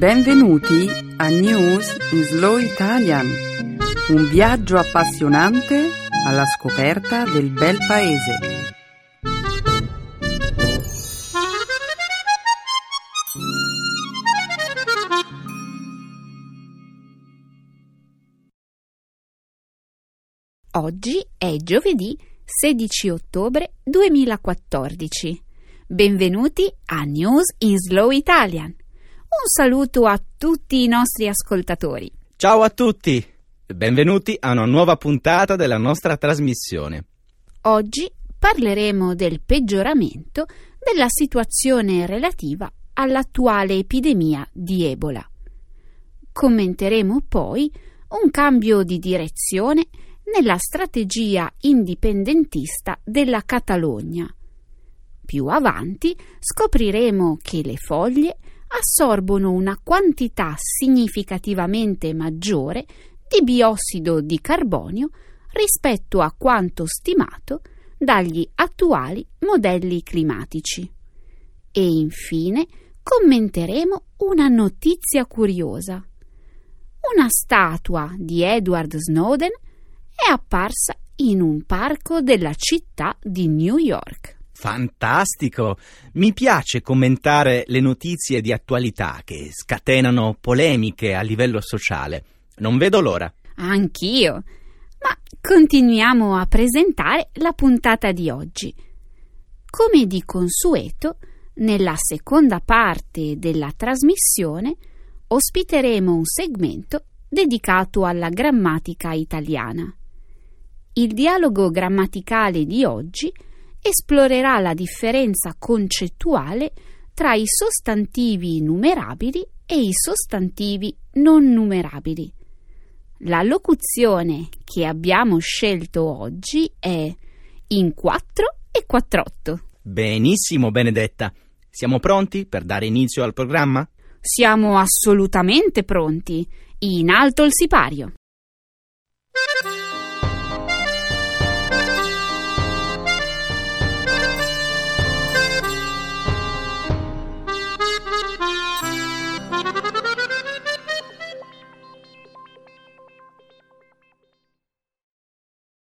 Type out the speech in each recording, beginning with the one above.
Benvenuti a News in Slow Italian, un viaggio appassionante alla scoperta del bel paese. Oggi è giovedì 16 ottobre 2014. Benvenuti a News in Slow Italian. Un saluto a tutti i nostri ascoltatori. Ciao a tutti! Benvenuti a una nuova puntata della nostra trasmissione. Oggi parleremo del peggioramento della situazione relativa all'attuale epidemia di Ebola. Commenteremo poi un cambio di direzione nella strategia indipendentista della Catalogna più avanti scopriremo che le foglie assorbono una quantità significativamente maggiore di biossido di carbonio rispetto a quanto stimato dagli attuali modelli climatici. E infine commenteremo una notizia curiosa. Una statua di Edward Snowden è apparsa in un parco della città di New York. Fantastico! Mi piace commentare le notizie di attualità che scatenano polemiche a livello sociale. Non vedo l'ora. Anch'io. Ma continuiamo a presentare la puntata di oggi. Come di consueto, nella seconda parte della trasmissione ospiteremo un segmento dedicato alla grammatica italiana. Il dialogo grammaticale di oggi è esplorerà la differenza concettuale tra i sostantivi numerabili e i sostantivi non numerabili. La locuzione che abbiamo scelto oggi è in 4 e 48. Benissimo, Benedetta. Siamo pronti per dare inizio al programma? Siamo assolutamente pronti. In alto il sipario.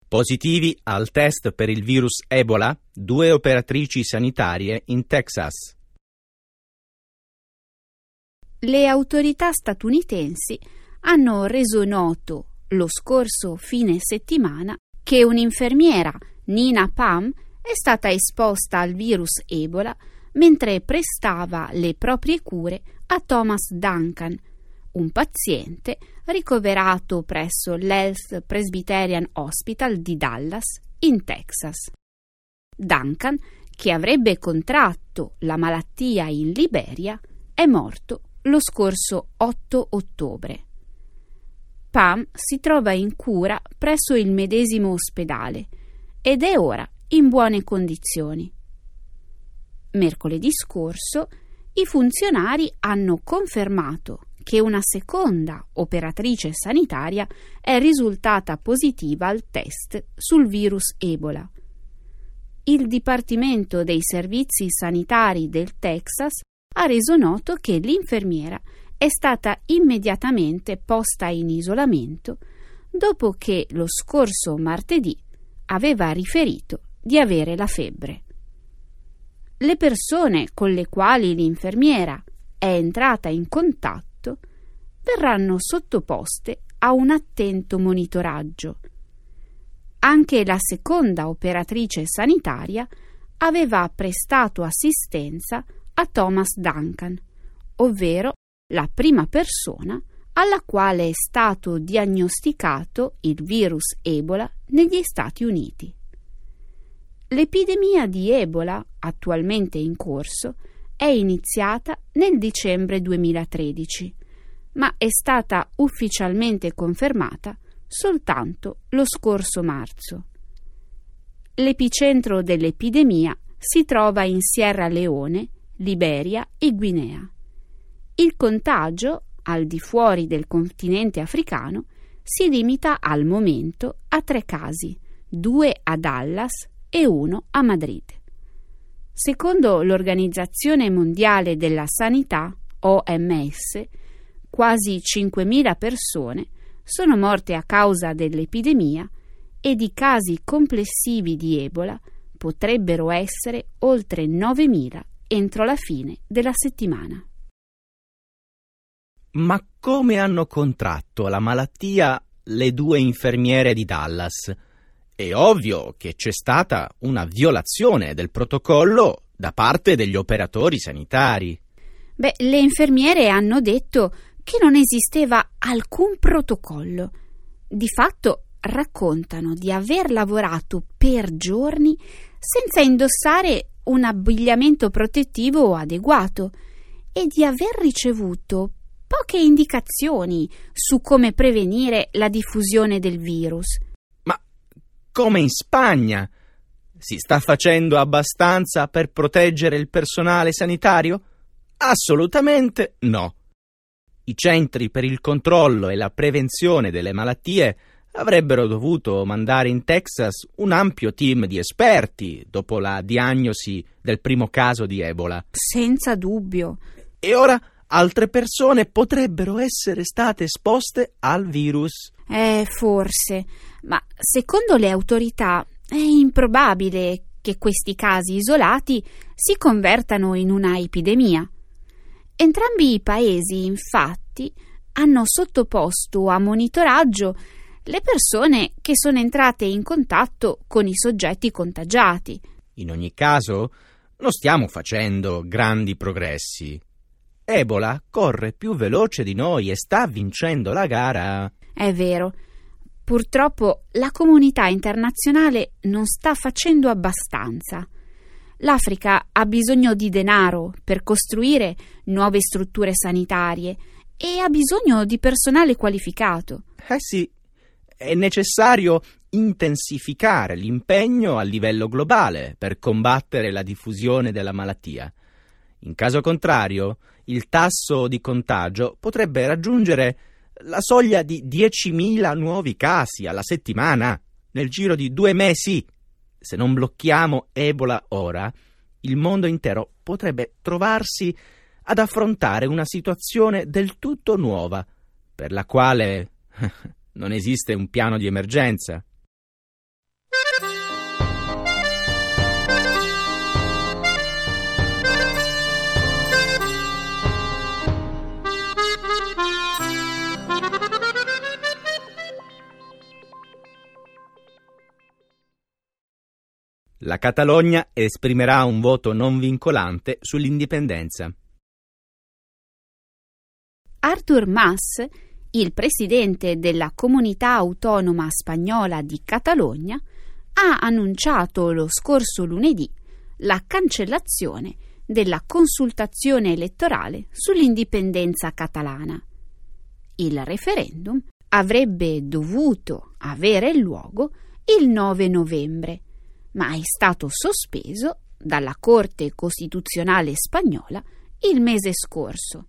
Positivi al test per il virus Ebola due operatrici sanitarie in Texas. Le autorità statunitensi hanno reso noto lo scorso fine settimana che un'infermiera, Nina Pam, è stata esposta al virus Ebola mentre prestava le proprie cure a Thomas Duncan, un paziente ricoverato presso l'Health Presbyterian Hospital di Dallas, in Texas. Duncan, che avrebbe contratto la malattia in Liberia, è morto lo scorso 8 ottobre. Pam si trova in cura presso il medesimo ospedale ed è ora in buone condizioni. Mercoledì scorso i funzionari hanno confermato che una seconda operatrice sanitaria è risultata positiva al test sul virus Ebola. Il Dipartimento dei Servizi Sanitari del Texas ha reso noto che l'infermiera è stata immediatamente posta in isolamento dopo che lo scorso martedì aveva riferito di avere la febbre. Le persone con le quali l'infermiera è entrata in contatto verranno sottoposte a un attento monitoraggio. Anche la seconda operatrice sanitaria aveva prestato assistenza a Thomas Duncan, ovvero la prima persona alla quale è stato diagnosticato il virus Ebola negli Stati Uniti. L'epidemia di Ebola, attualmente in corso, è iniziata nel dicembre 2013 ma è stata ufficialmente confermata soltanto lo scorso marzo. L'epicentro dell'epidemia si trova in Sierra Leone, Liberia e Guinea. Il contagio, al di fuori del continente africano, si limita al momento a tre casi, due a Dallas e uno a Madrid. Secondo l'Organizzazione Mondiale della Sanità, OMS, quasi 5.000 persone sono morte a causa dell'epidemia e i casi complessivi di Ebola potrebbero essere oltre 9.000 entro la fine della settimana. Ma come hanno contratto la malattia le due infermiere di Dallas? È ovvio che c'è stata una violazione del protocollo da parte degli operatori sanitari. Beh, le infermiere hanno detto che non esisteva alcun protocollo. Di fatto raccontano di aver lavorato per giorni senza indossare un abbigliamento protettivo adeguato e di aver ricevuto poche indicazioni su come prevenire la diffusione del virus. Ma come in Spagna? Si sta facendo abbastanza per proteggere il personale sanitario? Assolutamente no. I centri per il controllo e la prevenzione delle malattie avrebbero dovuto mandare in Texas un ampio team di esperti dopo la diagnosi del primo caso di Ebola. Senza dubbio. E ora altre persone potrebbero essere state esposte al virus. Eh, forse. Ma secondo le autorità è improbabile che questi casi isolati si convertano in una epidemia. Entrambi i paesi, infatti, hanno sottoposto a monitoraggio le persone che sono entrate in contatto con i soggetti contagiati. In ogni caso, non stiamo facendo grandi progressi. Ebola corre più veloce di noi e sta vincendo la gara. È vero. Purtroppo la comunità internazionale non sta facendo abbastanza. L'Africa ha bisogno di denaro per costruire nuove strutture sanitarie e ha bisogno di personale qualificato. Eh sì, è necessario intensificare l'impegno a livello globale per combattere la diffusione della malattia. In caso contrario, il tasso di contagio potrebbe raggiungere la soglia di 10.000 nuovi casi alla settimana nel giro di due mesi. Se non blocchiamo Ebola ora, il mondo intero potrebbe trovarsi ad affrontare una situazione del tutto nuova, per la quale non esiste un piano di emergenza. La Catalogna esprimerà un voto non vincolante sull'indipendenza. Arthur Mas il presidente della comunità autonoma spagnola di Catalogna ha annunciato lo scorso lunedì la cancellazione della consultazione elettorale sull'indipendenza catalana. Il referendum avrebbe dovuto avere luogo il 9 novembre, ma è stato sospeso dalla Corte Costituzionale spagnola il mese scorso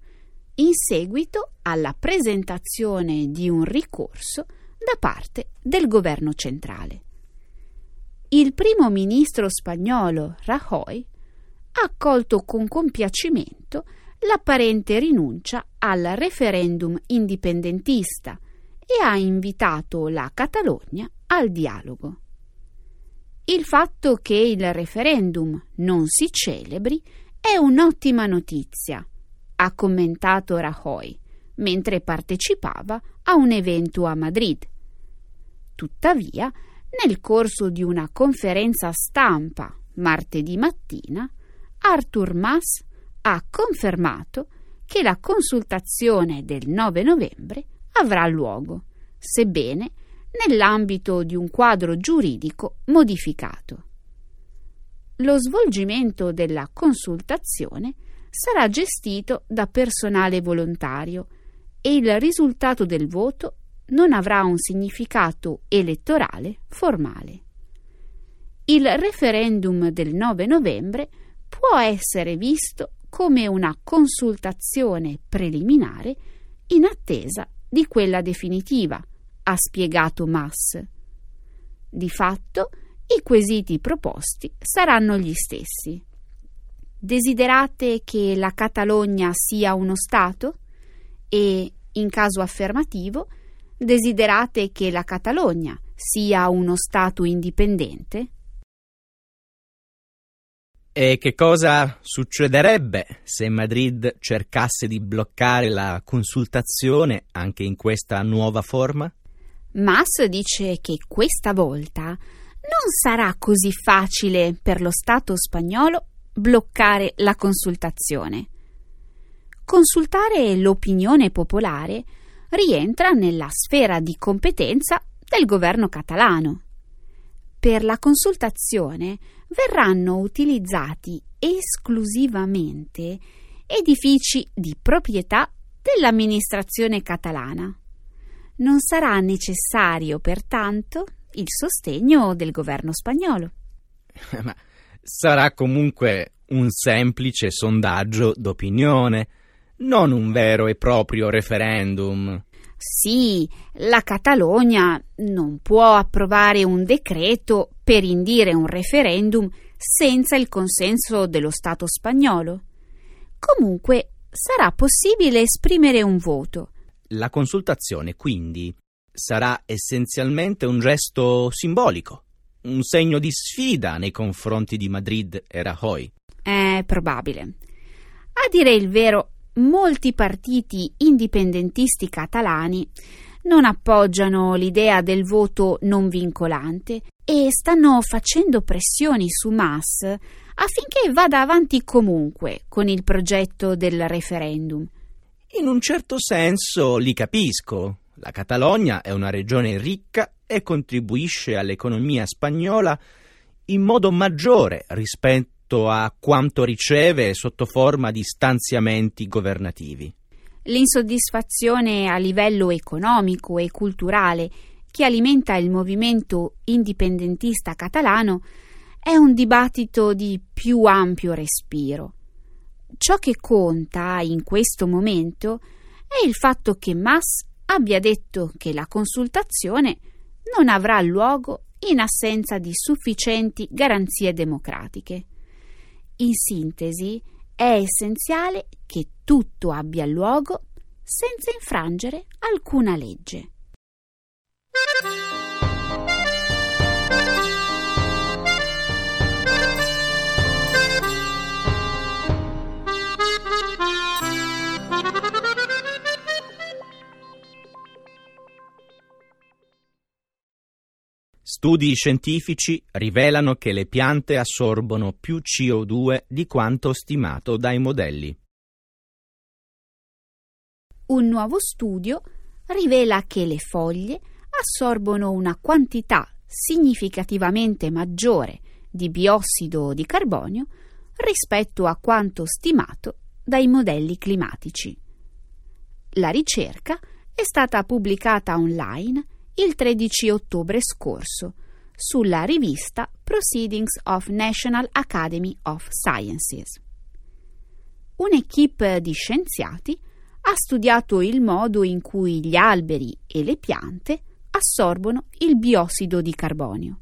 in seguito alla presentazione di un ricorso da parte del governo centrale. Il primo ministro spagnolo Rajoy ha accolto con compiacimento l'apparente rinuncia al referendum indipendentista e ha invitato la Catalogna al dialogo. Il fatto che il referendum non si celebri è un'ottima notizia ha commentato Rajoy mentre partecipava a un evento a Madrid. Tuttavia, nel corso di una conferenza stampa martedì mattina, Arthur Mas ha confermato che la consultazione del 9 novembre avrà luogo, sebbene nell'ambito di un quadro giuridico modificato. Lo svolgimento della consultazione sarà gestito da personale volontario e il risultato del voto non avrà un significato elettorale formale. Il referendum del 9 novembre può essere visto come una consultazione preliminare in attesa di quella definitiva, ha spiegato Mass. Di fatto, i quesiti proposti saranno gli stessi. Desiderate che la Catalogna sia uno Stato? E In caso affermativo, desiderate che la Catalogna sia uno Stato indipendente? E che cosa succederebbe se Madrid cercasse di bloccare la consultazione anche in questa nuova forma? Mas dice che questa volta non sarà così facile per lo Stato spagnolo bloccare la consultazione. Consultare l'opinione popolare rientra nella sfera di competenza del governo catalano. Per la consultazione verranno utilizzati esclusivamente edifici di proprietà dell'amministrazione catalana. Non sarà necessario, pertanto, il sostegno del governo spagnolo. Ma sarà comunque un semplice sondaggio d'opinione, non un vero e proprio referendum. Sì, la Catalogna non può approvare un decreto per indire un referendum senza il consenso dello Stato spagnolo. Comunque sarà possibile esprimere un voto. La consultazione, quindi, sarà essenzialmente un gesto simbolico, un segno di sfida nei confronti di Madrid e Rajoy. È probabile. A dire il vero, molti partiti indipendentisti catalani non appoggiano l'idea del voto non vincolante e stanno facendo pressioni su Mas affinché vada avanti comunque con il progetto del referendum. In un certo senso li capisco. La Catalogna è una regione ricca e contribuisce all'economia spagnola in modo maggiore rispetto a quanto riceve sotto forma di stanziamenti governativi. L'insoddisfazione a livello economico e culturale che alimenta il movimento indipendentista catalano è un dibattito di più ampio respiro. Ciò che conta in questo momento è il fatto che Mas abbia detto che la consultazione non avrà luogo in assenza di sufficienti garanzie democratiche. In sintesi, è essenziale che tutto abbia luogo senza infrangere alcuna legge. Studi scientifici rivelano che le piante assorbono più CO2 di quanto stimato dai modelli. Un nuovo studio rivela che le foglie assorbono una quantità significativamente maggiore di biossido di carbonio rispetto a quanto stimato dai modelli climatici. La ricerca è stata pubblicata online il 13 ottobre scorso sulla rivista Proceedings of National Academy of Sciences. Un'equipe di scienziati ha studiato il modo in cui gli alberi e le piante assorbono il biossido di carbonio.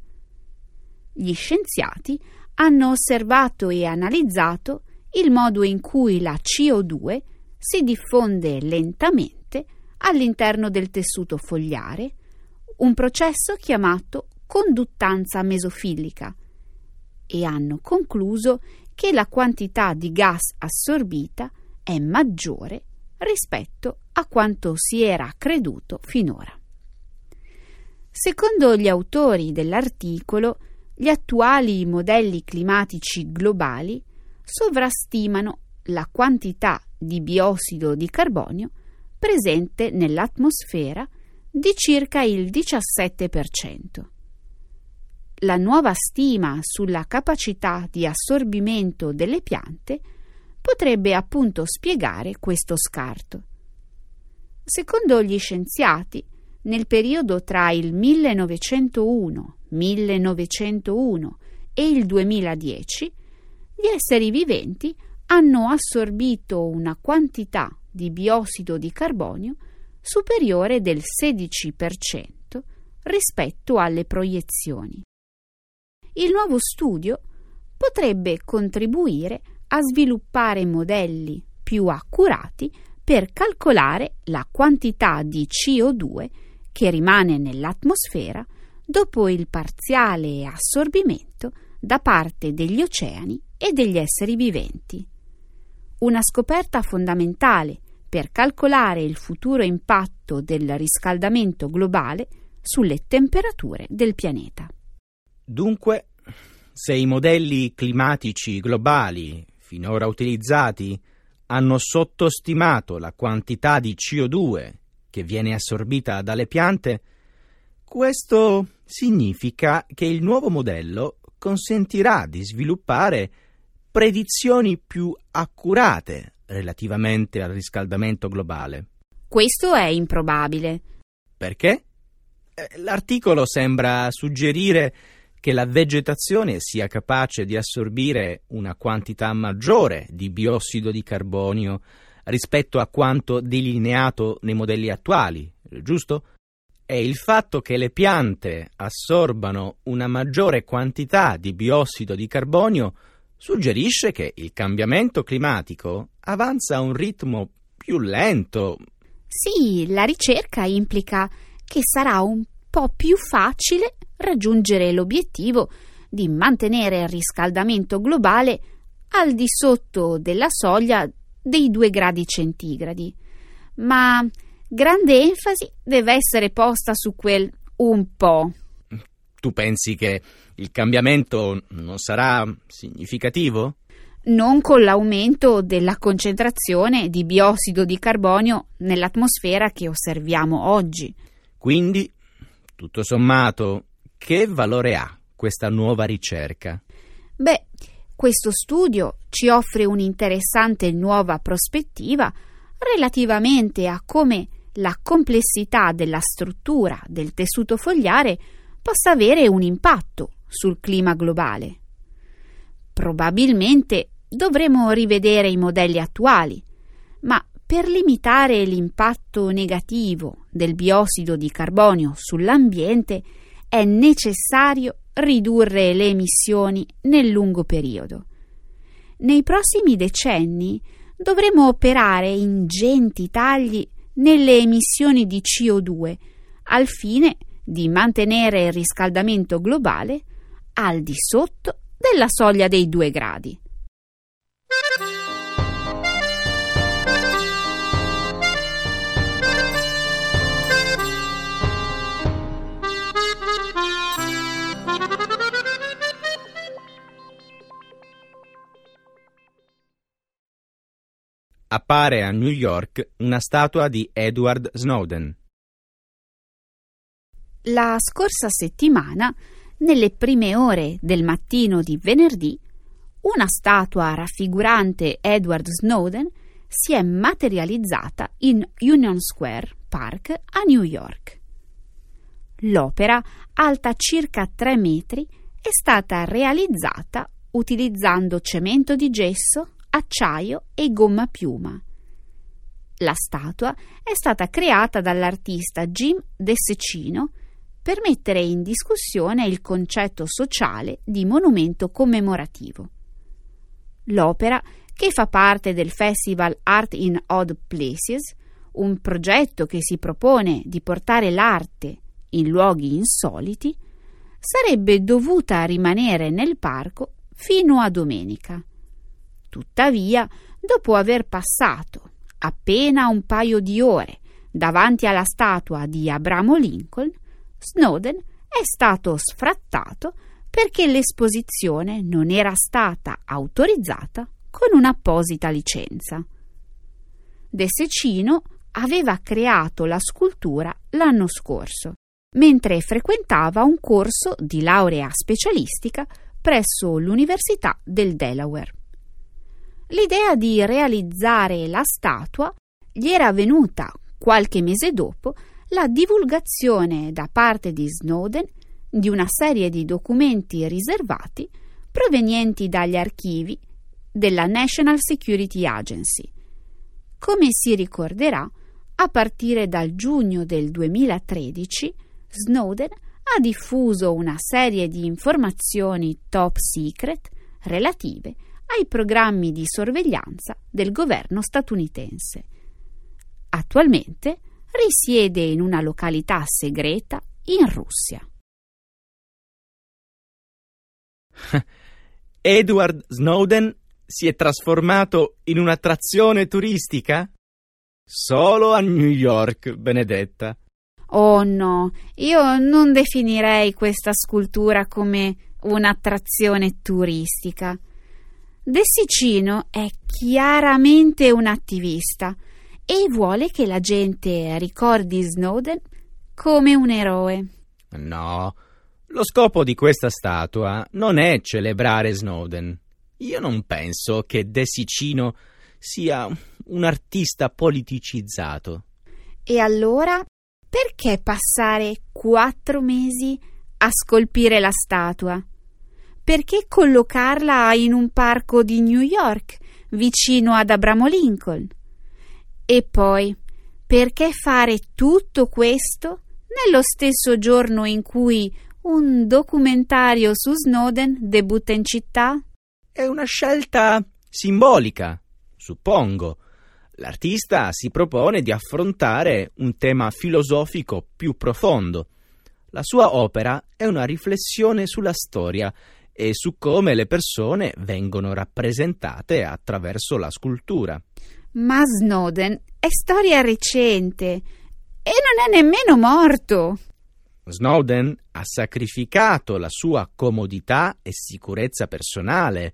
Gli scienziati hanno osservato e analizzato il modo in cui la CO2 si diffonde lentamente all'interno del tessuto fogliare un processo chiamato conduttanza mesofilica e hanno concluso che la quantità di gas assorbita è maggiore rispetto a quanto si era creduto finora. Secondo gli autori dell'articolo, gli attuali modelli climatici globali sovrastimano la quantità di biossido di carbonio presente nell'atmosfera di circa il 17%. La nuova stima sulla capacità di assorbimento delle piante potrebbe appunto spiegare questo scarto. Secondo gli scienziati, nel periodo tra il 1901, 1901 e il 2010, gli esseri viventi hanno assorbito una quantità di biossido di carbonio superiore del 16% rispetto alle proiezioni. Il nuovo studio potrebbe contribuire a sviluppare modelli più accurati per calcolare la quantità di CO2 che rimane nell'atmosfera dopo il parziale assorbimento da parte degli oceani e degli esseri viventi. Una scoperta fondamentale per calcolare il futuro impatto del riscaldamento globale sulle temperature del pianeta. Dunque, se i modelli climatici globali finora utilizzati hanno sottostimato la quantità di CO2 che viene assorbita dalle piante, questo significa che il nuovo modello consentirà di sviluppare predizioni più accurate relativamente al riscaldamento globale. Questo è improbabile. Perché? Eh, l'articolo sembra suggerire che la vegetazione sia capace di assorbire una quantità maggiore di biossido di carbonio rispetto a quanto delineato nei modelli attuali, giusto? E il fatto che le piante assorbano una maggiore quantità di biossido di carbonio suggerisce che il cambiamento climatico avanza a un ritmo più lento. Sì, la ricerca implica che sarà un po' più facile raggiungere l'obiettivo di mantenere il riscaldamento globale al di sotto della soglia dei 2 gradi centigradi. Ma grande enfasi deve essere posta su quel un po'. Tu pensi che il cambiamento non sarà significativo? Non con l'aumento della concentrazione di biossido di carbonio nell'atmosfera che osserviamo oggi. Quindi, tutto sommato, che valore ha questa nuova ricerca? Beh, questo studio ci offre un'interessante nuova prospettiva relativamente a come la complessità della struttura del tessuto fogliare possa avere un impatto sul clima globale. Probabilmente dovremo rivedere i modelli attuali, ma per limitare l'impatto negativo del biossido di carbonio sull'ambiente è necessario ridurre le emissioni nel lungo periodo. Nei prossimi decenni dovremo operare ingenti tagli nelle emissioni di CO2 al fine di mantenere il riscaldamento globale al di sotto della soglia dei 2 gradi. Appare a New York una statua di Edward Snowden. La scorsa settimana, nelle prime ore del mattino di venerdì, una statua raffigurante Edward Snowden si è materializzata in Union Square Park a New York. L'opera, alta circa 3 metri, è stata realizzata utilizzando cemento di gesso, acciaio e gomma piuma. La statua è stata creata dall'artista Jim Dessecino per mettere in discussione il concetto sociale di monumento commemorativo. L'opera, che fa parte del festival Art in Odd Places, un progetto che si propone di portare l'arte in luoghi insoliti, sarebbe dovuta rimanere nel parco fino a domenica. Tuttavia, dopo aver passato appena un paio di ore davanti alla statua di Abramo Lincoln, Snowden è stato sfrattato perché l'esposizione non era stata autorizzata con un'apposita licenza. De Secino aveva creato la scultura l'anno scorso, mentre frequentava un corso di laurea specialistica presso l'Università del Delaware. L'idea di realizzare la statua gli era venuta qualche mese dopo la divulgazione da parte di Snowden di una serie di documenti riservati provenienti dagli archivi della National Security Agency. Come si ricorderà, a partire dal giugno del 2013 Snowden ha diffuso una serie di informazioni top secret relative ai programmi di sorveglianza del governo statunitense. Attualmente risiede in una località segreta in Russia. Edward Snowden si è trasformato in un'attrazione turistica? Solo a New York, Benedetta. Oh no, io non definirei questa scultura come un'attrazione turistica. De Sicino è chiaramente un attivista e vuole che la gente ricordi Snowden come un eroe. No, lo scopo di questa statua non è celebrare Snowden. Io non penso che De Sicino sia un artista politicizzato. E allora perché passare quattro mesi a scolpire la statua? Perché collocarla in un parco di New York, vicino ad Abramo Lincoln? E poi, perché fare tutto questo nello stesso giorno in cui un documentario su Snowden debutta in città? È una scelta simbolica, suppongo. L'artista si propone di affrontare un tema filosofico più profondo. La sua opera è una riflessione sulla storia e su come le persone vengono rappresentate attraverso la scultura. Ma Snowden è storia recente e non è nemmeno morto. Snowden ha sacrificato la sua comodità e sicurezza personale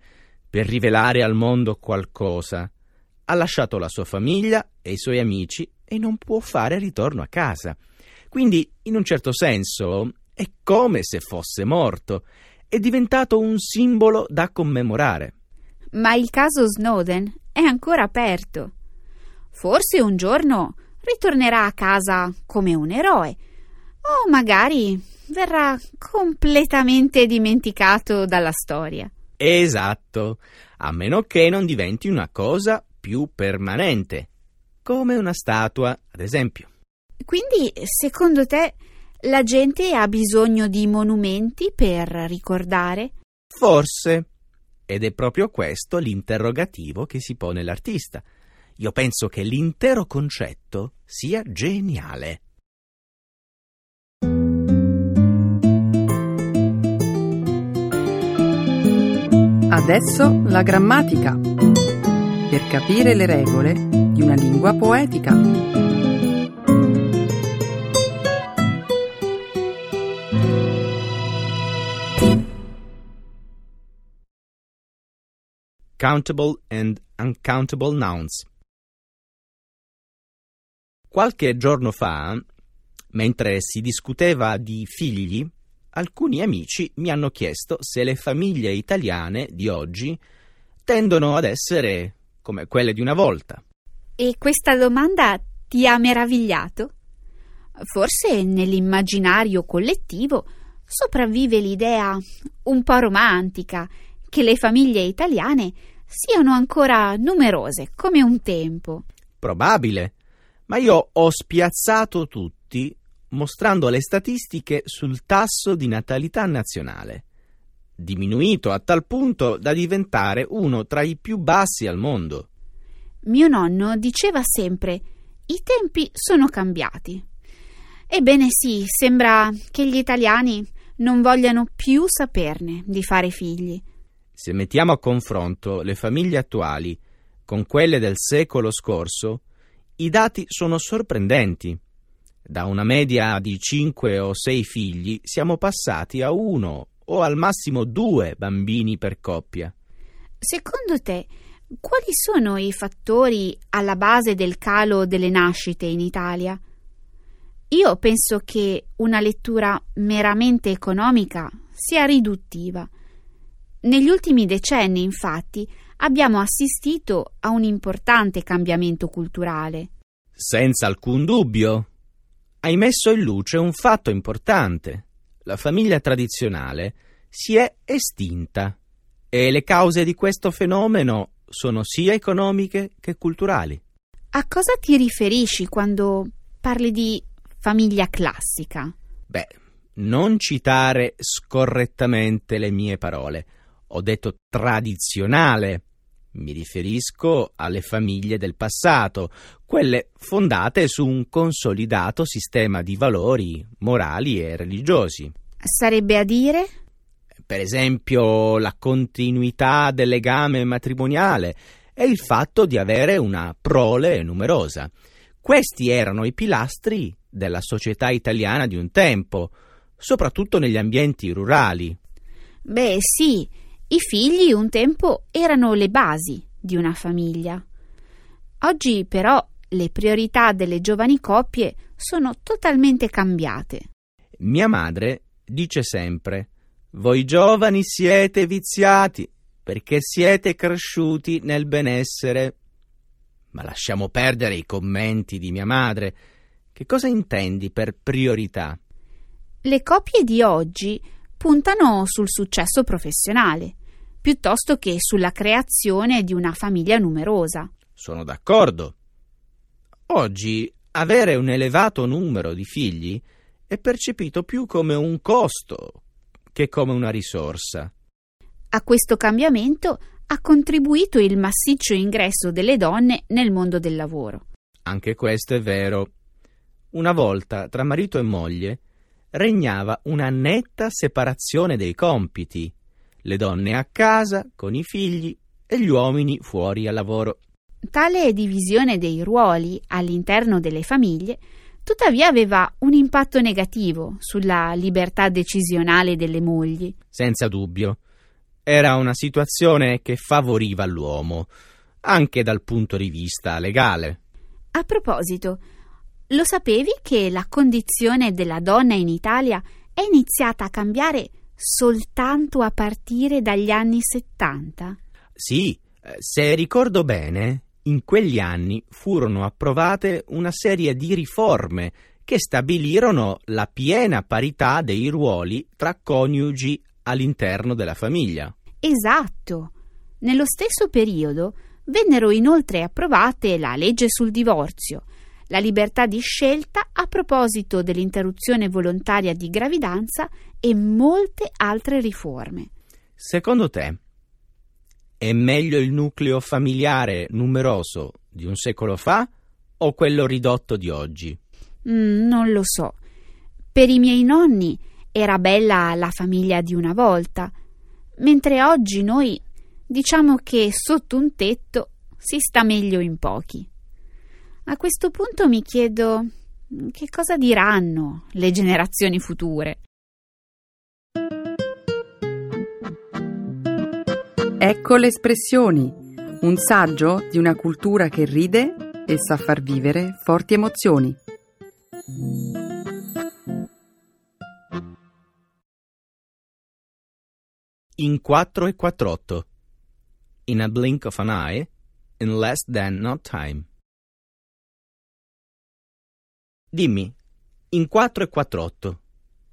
per rivelare al mondo qualcosa. Ha lasciato la sua famiglia e i suoi amici e non può fare ritorno a casa. Quindi, in un certo senso, è come se fosse morto. È diventato un simbolo da commemorare. Ma il caso Snowden è ancora aperto. Forse un giorno ritornerà a casa come un eroe o magari verrà completamente dimenticato dalla storia. Esatto, a meno che non diventi una cosa più permanente, come una statua, ad esempio. Quindi, secondo te, la gente ha bisogno di monumenti per ricordare? Forse. Ed è proprio questo l'interrogativo che si pone l'artista. Io penso che l'intero concetto sia geniale. Adesso la grammatica. Per capire le regole di una lingua poetica. Countable and uncountable nouns. Qualche giorno fa, mentre si discuteva di figli, alcuni amici mi hanno chiesto se le famiglie italiane di oggi tendono ad essere come quelle di una volta. E questa domanda ti ha meravigliato? Forse nell'immaginario collettivo sopravvive l'idea un po' romantica che le famiglie italiane siano ancora numerose come un tempo. Probabile, ma io ho spiazzato tutti mostrando le statistiche sul tasso di natalità nazionale, diminuito a tal punto da diventare uno tra i più bassi al mondo. Mio nonno diceva sempre i tempi sono cambiati. Ebbene sì, sembra che gli italiani non vogliano più saperne di fare figli. Se mettiamo a confronto le famiglie attuali con quelle del secolo scorso, i dati sono sorprendenti. Da una media di 5 o 6 figli siamo passati a uno o al massimo due bambini per coppia. Secondo te, quali sono i fattori alla base del calo delle nascite in Italia? Io penso che una lettura meramente economica sia riduttiva. Negli ultimi decenni, infatti, abbiamo assistito a un importante cambiamento culturale. Senza alcun dubbio hai messo in luce un fatto importante. La famiglia tradizionale si è estinta e le cause di questo fenomeno sono sia economiche che culturali. A cosa ti riferisci quando parli di famiglia classica? Beh, non citare scorrettamente le mie parole. Ho detto tradizionale. Mi riferisco alle famiglie del passato, quelle fondate su un consolidato sistema di valori morali e religiosi. Sarebbe a dire? Per esempio la continuità del legame matrimoniale e il fatto di avere una prole numerosa. Questi erano i pilastri della società italiana di un tempo, soprattutto negli ambienti rurali. Beh, sì, i figli un tempo erano le basi di una famiglia. Oggi però le priorità delle giovani coppie sono totalmente cambiate. Mia madre dice sempre Voi giovani siete viziati perché siete cresciuti nel benessere. Ma lasciamo perdere i commenti di mia madre. Che cosa intendi per priorità? Le coppie di oggi puntano sul successo professionale piuttosto che sulla creazione di una famiglia numerosa. Sono d'accordo. Oggi avere un elevato numero di figli è percepito più come un costo che come una risorsa. A questo cambiamento ha contribuito il massiccio ingresso delle donne nel mondo del lavoro. Anche questo è vero. Una volta tra marito e moglie regnava una netta separazione dei compiti le donne a casa con i figli e gli uomini fuori al lavoro. Tale divisione dei ruoli all'interno delle famiglie tuttavia aveva un impatto negativo sulla libertà decisionale delle mogli. Senza dubbio. Era una situazione che favoriva l'uomo, anche dal punto di vista legale. A proposito, lo sapevi che la condizione della donna in Italia è iniziata a cambiare soltanto a partire dagli anni 70? Sì, eh, se ricordo bene, in quegli anni furono approvate una serie di riforme che stabilirono la piena parità dei ruoli tra coniugi all'interno della famiglia. Esatto. Nello stesso periodo vennero inoltre approvate la legge sul divorzio, la libertà di scelta a proposito dell'interruzione volontaria di gravidanza e molte altre riforme. Secondo te è meglio il nucleo familiare numeroso di un secolo fa o quello ridotto di oggi? Mm, non lo so. Per i miei nonni era bella la famiglia di una volta, mentre oggi noi diciamo che sotto un tetto si sta meglio in pochi. A questo punto mi chiedo che cosa diranno le generazioni future. Ecco le espressioni, un saggio di una cultura che ride e sa far vivere forti emozioni. In 4 e 48 In a blink of an eye, in less than not time. Dimmi, in 4 e 48,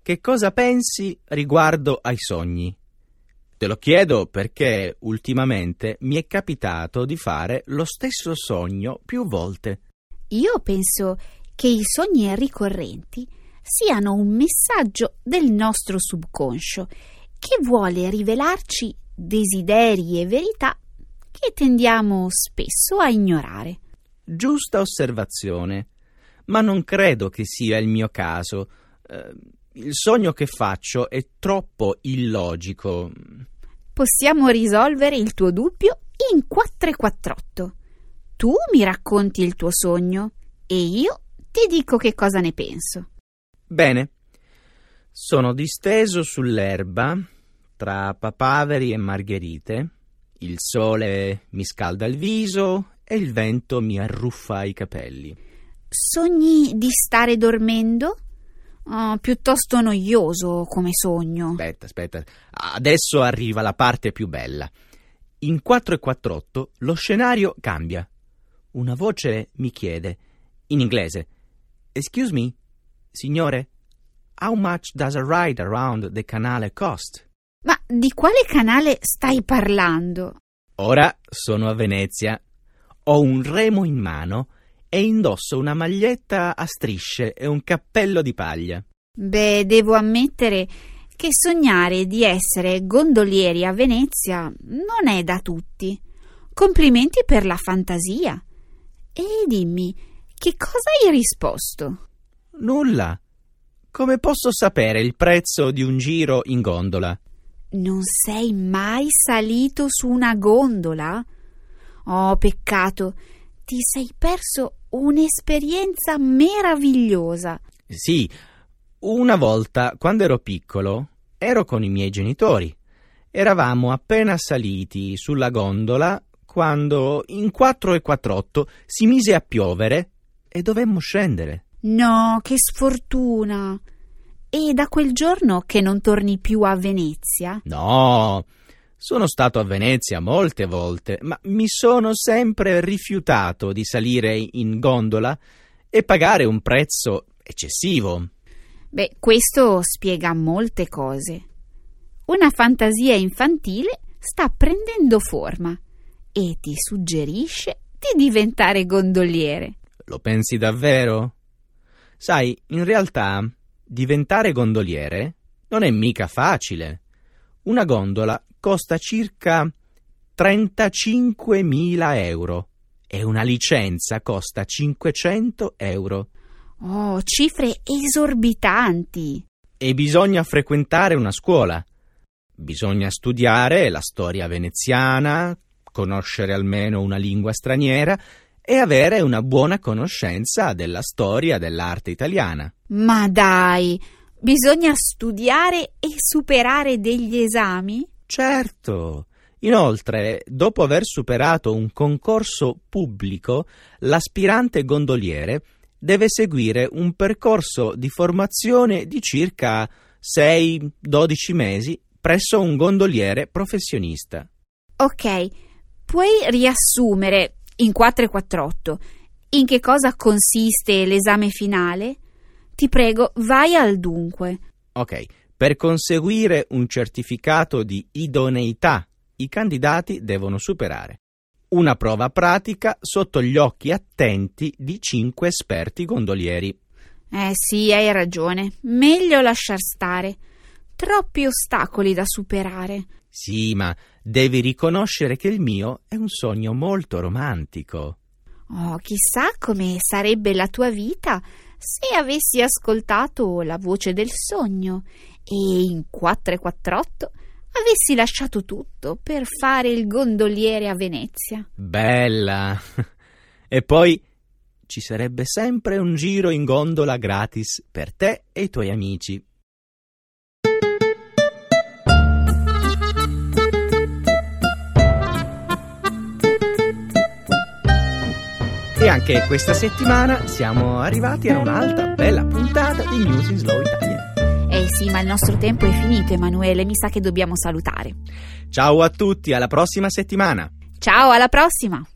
che cosa pensi riguardo ai sogni? Te lo chiedo perché ultimamente mi è capitato di fare lo stesso sogno più volte. Io penso che i sogni ricorrenti siano un messaggio del nostro subconscio che vuole rivelarci desideri e verità che tendiamo spesso a ignorare. Giusta osservazione ma non credo che sia il mio caso. Eh, il sogno che faccio è troppo illogico. Possiamo risolvere il tuo dubbio in 448. Tu mi racconti il tuo sogno e io ti dico che cosa ne penso. Bene. Sono disteso sull'erba tra papaveri e margherite. Il sole mi scalda il viso e il vento mi arruffa i capelli. Sogni di stare dormendo? Oh, piuttosto noioso come sogno. Aspetta, aspetta. Adesso arriva la parte più bella. In 4 e 48 lo scenario cambia. Una voce mi chiede, in inglese, Excuse me, signore, how much does a ride around the canale cost? Ma di quale canale stai parlando? Ora sono a Venezia. Ho un remo in mano e indosso una maglietta a strisce e un cappello di paglia. Beh, devo ammettere che sognare di essere gondolieri a Venezia non è da tutti. complimenti per la fantasia. E dimmi, che cosa hai risposto? Nulla. Come posso sapere il prezzo di un giro in gondola? Non sei mai salito su una gondola? Oh, peccato, ti sei perso un'esperienza meravigliosa. Sì, una volta, quando ero piccolo, ero con i miei genitori. Eravamo appena saliti sulla gondola quando in 4 e 48 si mise a piovere e dovemmo scendere. No, che sfortuna! E da quel giorno che non torni più a Venezia? No, sono stato a Venezia molte volte, ma mi sono sempre rifiutato di salire in gondola e pagare un prezzo eccessivo. Beh, questo spiega molte cose. Una fantasia infantile sta prendendo forma e ti suggerisce di diventare gondoliere. Lo pensi davvero? Sai, in realtà diventare gondoliere non è mica facile. Una gondola costa circa 35.000 euro e una licenza costa 500 euro. Oh, cifre esorbitanti. E bisogna frequentare una scuola. Bisogna studiare la storia veneziana, conoscere almeno una lingua straniera e avere una buona conoscenza della storia dell'arte italiana. Ma dai, bisogna studiare e superare degli esami? Certo. Inoltre, dopo aver superato un concorso pubblico, l'aspirante gondoliere deve seguire un percorso di formazione di circa 6-12 mesi presso un gondoliere professionista. Ok, puoi riassumere in 448 in che cosa consiste l'esame finale? Ti prego, vai al dunque. Ok, per conseguire un certificato di idoneità, i candidati devono superare una prova pratica sotto gli occhi attenti di cinque esperti gondolieri. Eh sì, hai ragione. Meglio lasciar stare. Troppi ostacoli da superare. Sì, ma devi riconoscere che il mio è un sogno molto romantico. Oh, chissà come sarebbe la tua vita se avessi ascoltato la voce del sogno e in 448 avessi lasciato tutto per fare il gondoliere a Venezia. Bella! E poi ci sarebbe sempre un giro in gondola gratis per te e i tuoi amici. E anche questa settimana siamo arrivati a un'altra bella puntata di News in Slow Italian. Eh sì, ma il nostro tempo è finito, Emanuele. Mi sa che dobbiamo salutare. Ciao a tutti, alla prossima settimana. Ciao, alla prossima!